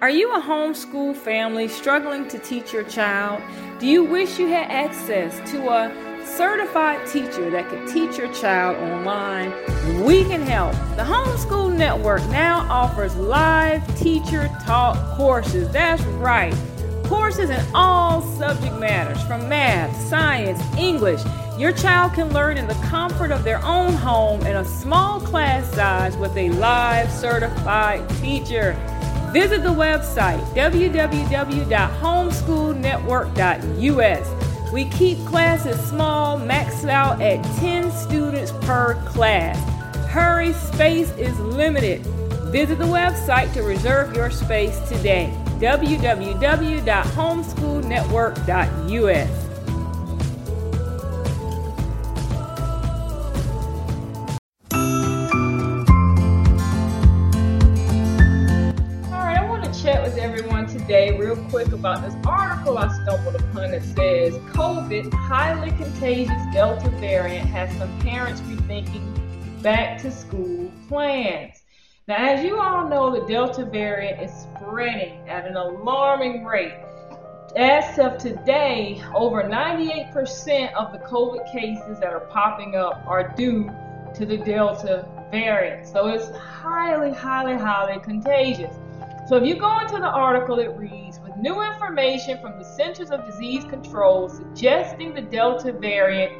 Are you a homeschool family struggling to teach your child? Do you wish you had access to a certified teacher that could teach your child online? We can help. The Homeschool Network now offers live teacher taught courses. That's right. Courses in all subject matters from math, science, English. Your child can learn in the comfort of their own home in a small class size with a live certified teacher. Visit the website www.homeschoolnetwork.us. We keep classes small, maxed out at 10 students per class. Hurry, space is limited. Visit the website to reserve your space today. www.homeschoolnetwork.us. quick about this article I stumbled upon that says COVID highly contagious Delta variant has some parents rethinking back to school plans. Now, as you all know, the Delta variant is spreading at an alarming rate. As of today, over 98% of the COVID cases that are popping up are due to the Delta variant. So it's highly, highly, highly contagious. So if you go into the article, it reads new information from the Centers of Disease Control suggesting the Delta variant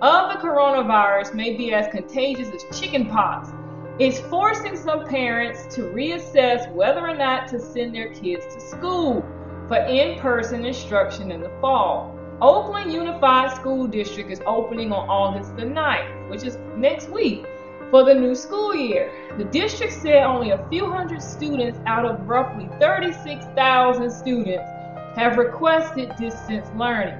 of the coronavirus may be as contagious as chickenpox. is forcing some parents to reassess whether or not to send their kids to school for in person instruction in the fall. Oakland Unified School District is opening on August the 9th, which is next week for the new school year. The district said only a few hundred students out of roughly 36,000 students have requested distance learning.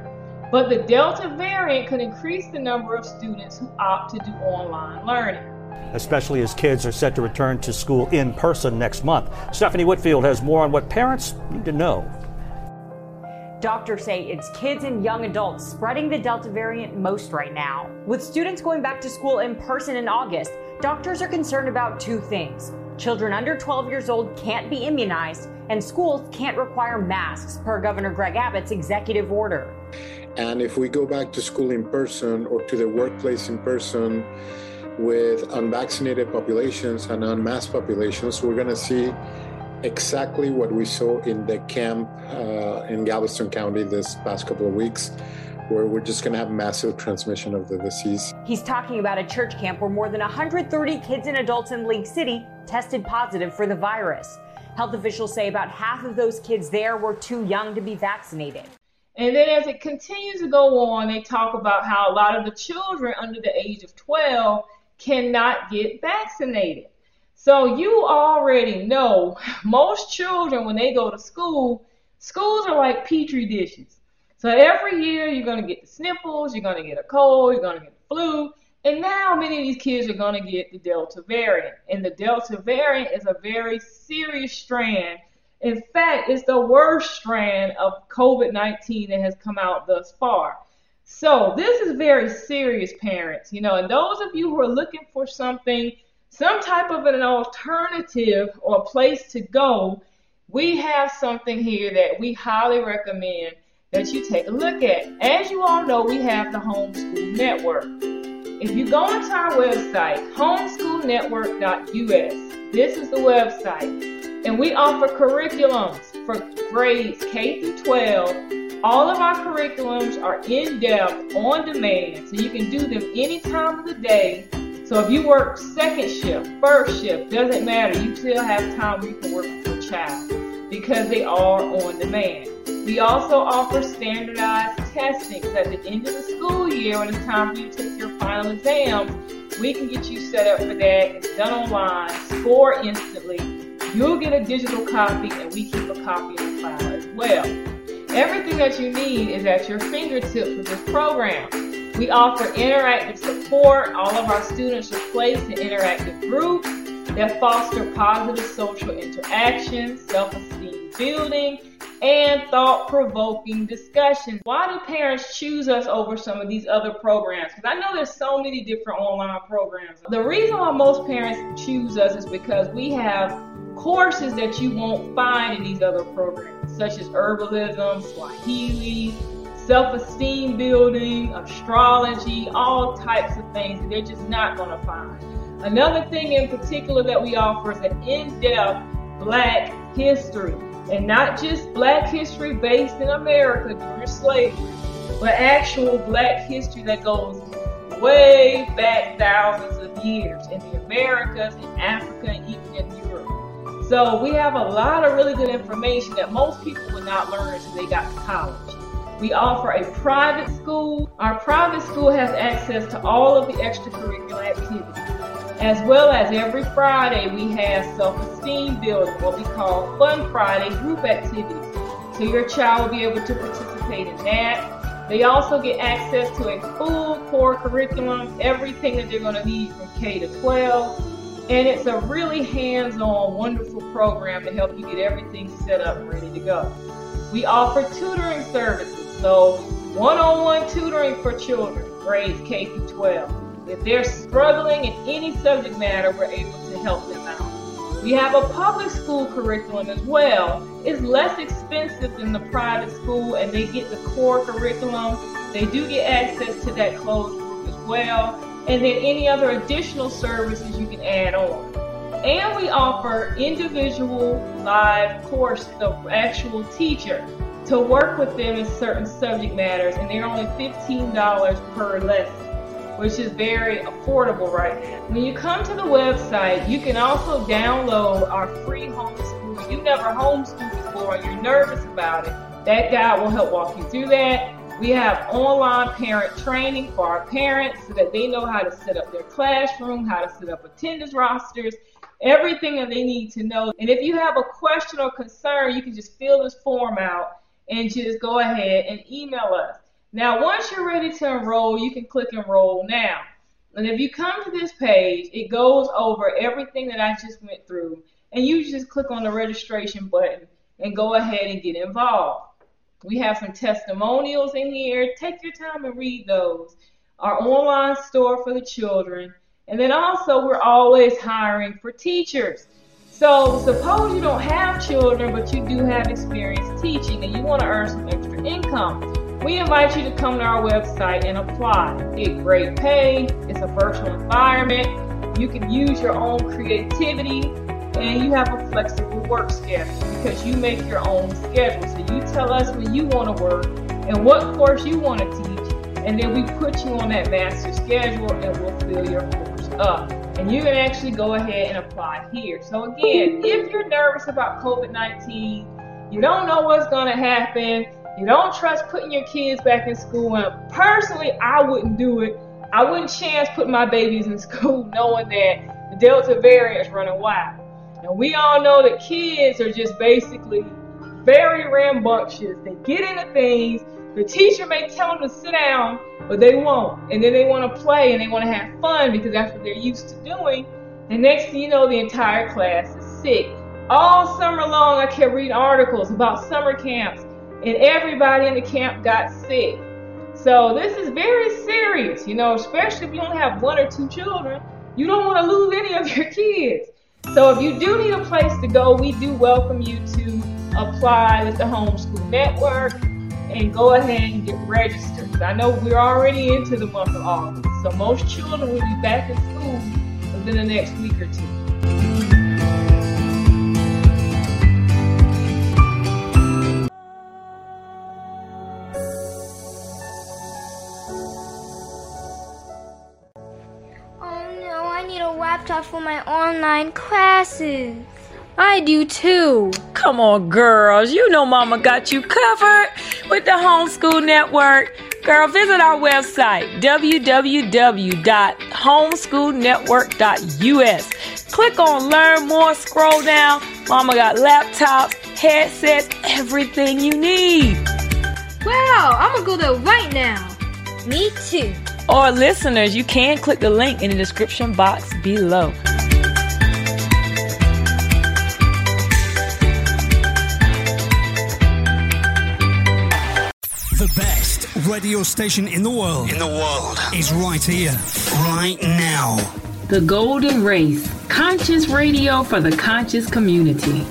But the Delta variant could increase the number of students who opt to do online learning. Especially as kids are set to return to school in person next month. Stephanie Whitfield has more on what parents need to know. Doctors say it's kids and young adults spreading the Delta variant most right now. With students going back to school in person in August, doctors are concerned about two things. Children under 12 years old can't be immunized, and schools can't require masks per Governor Greg Abbott's executive order. And if we go back to school in person or to the workplace in person with unvaccinated populations and unmasked populations, we're going to see exactly what we saw in the camp uh, in Galveston County this past couple of weeks, where we're just going to have massive transmission of the disease. He's talking about a church camp where more than 130 kids and adults in League City tested positive for the virus. Health officials say about half of those kids there were too young to be vaccinated. And then as it continues to go on, they talk about how a lot of the children under the age of 12 cannot get vaccinated. So you already know most children, when they go to school, schools are like petri dishes. So every year you're going to get the sniffles, you're going to get a cold, you're going to get the flu. And now many of these kids are going to get the Delta variant. And the Delta variant is a very serious strand. In fact, it's the worst strand of COVID 19 that has come out thus far. So this is very serious, parents. You know, and those of you who are looking for something some type of an alternative or place to go, we have something here that we highly recommend that you take a look at. As you all know, we have the Homeschool Network. If you go onto our website, homeschoolnetwork.us, this is the website, and we offer curriculums for grades K through 12. All of our curriculums are in depth, on demand, so you can do them any time of the day so if you work second shift, first shift, doesn't matter. You still have time where you can work with your child because they are on demand. We also offer standardized testing so at the end of the school year when it's time for you to take your final exams, we can get you set up for that. It's done online, score instantly. You'll get a digital copy and we keep a copy in the file as well. Everything that you need is at your fingertips with this program. We offer interactive support. All of our students are placed in interactive groups that foster positive social interaction, self esteem building, and thought provoking discussions. Why do parents choose us over some of these other programs? Because I know there's so many different online programs. The reason why most parents choose us is because we have courses that you won't find in these other programs, such as herbalism, Swahili, self-esteem building, astrology, all types of things that they're just not going to find. Another thing in particular that we offer is an in-depth black history. And not just black history based in America during slavery, but actual black history that goes way back thousands of years in the Americas, in Africa, and even in Europe. So we have a lot of really good information that most people would not learn until they got to college. We offer a private school. Our private school has access to all of the extracurricular activities. As well as every Friday, we have self-esteem building, what we call Fun Friday group activities. So your child will be able to participate in that. They also get access to a full core curriculum, everything that they're going to need from K to 12. And it's a really hands-on, wonderful program to help you get everything set up and ready to go. We offer tutoring services. So one-on-one tutoring for children, grades K through 12. If they're struggling in any subject matter, we're able to help them out. We have a public school curriculum as well. It's less expensive than the private school and they get the core curriculum. They do get access to that closed group as well. And then any other additional services you can add on. And we offer individual live course, the actual teacher to work with them in certain subject matters, and they're only $15 per lesson, which is very affordable right now. When you come to the website, you can also download our free homeschool. You never homeschooled before and you're nervous about it. That guide will help walk you through that. We have online parent training for our parents so that they know how to set up their classroom, how to set up attendance rosters, everything that they need to know. And if you have a question or concern, you can just fill this form out and just go ahead and email us. Now, once you're ready to enroll, you can click enroll now. And if you come to this page, it goes over everything that I just went through. And you just click on the registration button and go ahead and get involved. We have some testimonials in here. Take your time and read those. Our online store for the children. And then also, we're always hiring for teachers. So suppose you don't have children, but you do have experience teaching and you want to earn some extra income. We invite you to come to our website and apply. Get great pay. It's a virtual environment. You can use your own creativity and you have a flexible work schedule because you make your own schedule. So you tell us when you want to work and what course you want to teach, and then we put you on that master schedule and we'll fill your course up and you can actually go ahead and apply here. So again, if you're nervous about COVID-19, you don't know what's going to happen, you don't trust putting your kids back in school, and personally, I wouldn't do it. I wouldn't chance putting my babies in school knowing that the Delta variant is running wild. And we all know that kids are just basically very rambunctious. They get into things. The teacher may tell them to sit down, but they won't. And then they want to play and they want to have fun because that's what they're used to doing. And next thing you know, the entire class is sick. All summer long, I kept reading articles about summer camps, and everybody in the camp got sick. So this is very serious, you know, especially if you only have one or two children. You don't want to lose any of your kids. So if you do need a place to go, we do welcome you to apply with the Homeschool Network and go ahead and get registered. I know we're already into the month of August, so most children will be back in school within the next week or two. Laptop for my online classes. I do too. Come on, girls. You know Mama got you covered with the Homeschool Network. Girl, visit our website, www.homeschoolnetwork.us. Click on Learn More, scroll down. Mama got laptops, headsets, everything you need. Wow, I'm gonna go there right now. Me too. Or listeners, you can click the link in the description box below. The best radio station in the world. In the world is right here, right now. The Golden Race Conscious Radio for the conscious community.